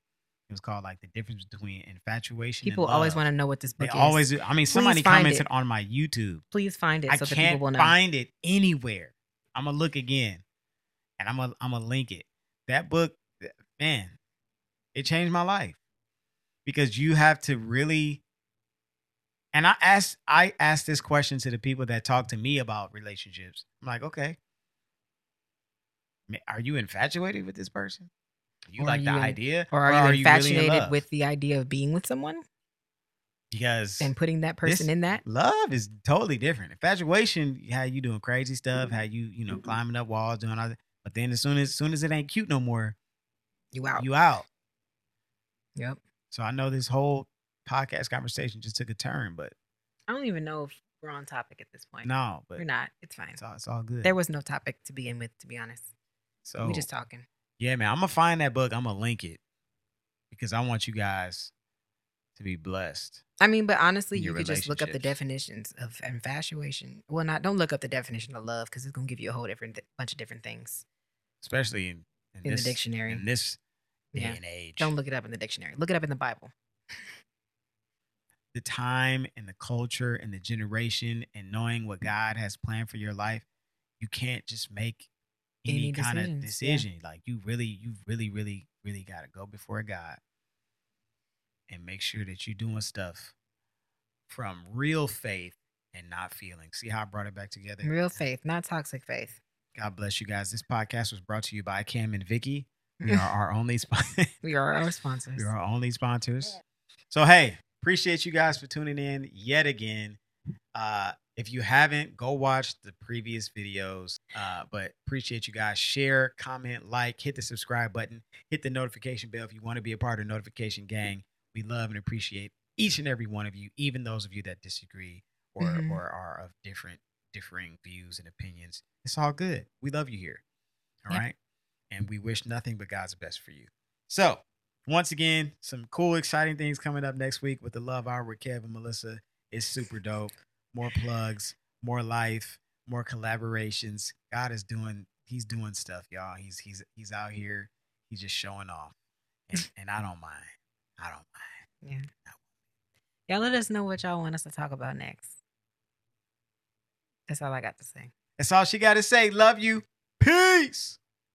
It was called like the difference between infatuation. People always want to know what this They book is. always. I mean, somebody commented it. on my YouTube. Please find it I so can't people will know. find it anywhere. I'm gonna look again, and I'm gonna I'm gonna link it. That book, man, it changed my life because you have to really. And I asked I asked this question to the people that talk to me about relationships. I'm like, okay, are you infatuated with this person? You Or like are the you in- idea, or are you really in infatuated love? with the idea of being with someone because and putting that person in that? love is totally different. Infatuation, how you doing crazy stuff, mm-hmm. how you you know mm-hmm. climbing up walls, doing all that. But then as soon as, as soon as it ain't cute no more, You out. you out. yep. So I know this whole podcast conversation just took a turn, but I don't even know if we're on topic at this point. no, but we're not. It's fine. it's all it's all good. There was no topic to begin with, to be honest. so we just talking. yeah, man, I'm gonna find that book. I'm gonna link it because I want you guys to be blessed. I mean, but honestly, you could just look up the definitions of infatuation. Well, not don't look up the definition of love because it's gonna give you a whole different bunch of different things especially in, in, in this, the dictionary. in this day and age. Don't look it up in the dictionary. Look it up in the Bible. <laughs> the time and the culture and the generation and knowing what God has planned for your life, you can't just make any, Any kind of decisions, yeah. decision. Like you really, you really, really, really got to go before God and make sure that you're doing stuff from real faith and not feeling. See how I brought it back together? Real faith, not toxic faith. God bless you guys. This podcast was brought to you by Cam and Vicky. We <laughs> are our only sponsor. We are our <laughs> sponsors. We are our only sponsors. So hey, appreciate you guys for tuning in yet again. Uh, if you haven't, go watch the previous videos. Uh, but appreciate you guys. Share, comment, like, hit the subscribe button, hit the notification bell if you want to be a part of the notification gang. We love and appreciate each and every one of you, even those of you that disagree or Mhm. or are of different differing views and opinions. It's all good. We love you here. All right, Yep. And we wish nothing but God's best for you. So, once again, some cool, exciting things coming up next week with the Love Hour with Kev and Melissa. It's super dope. More plugs, more life, more collaborations. God is doing, he's doing stuff, y'all. He's he's he's out here. He's just showing off. And, <laughs> and I don't mind. I don't mind. Yeah. Y'all let us know what y'all want us to talk about next. That's all I got to say. That's all she got to say. Love you. Peace.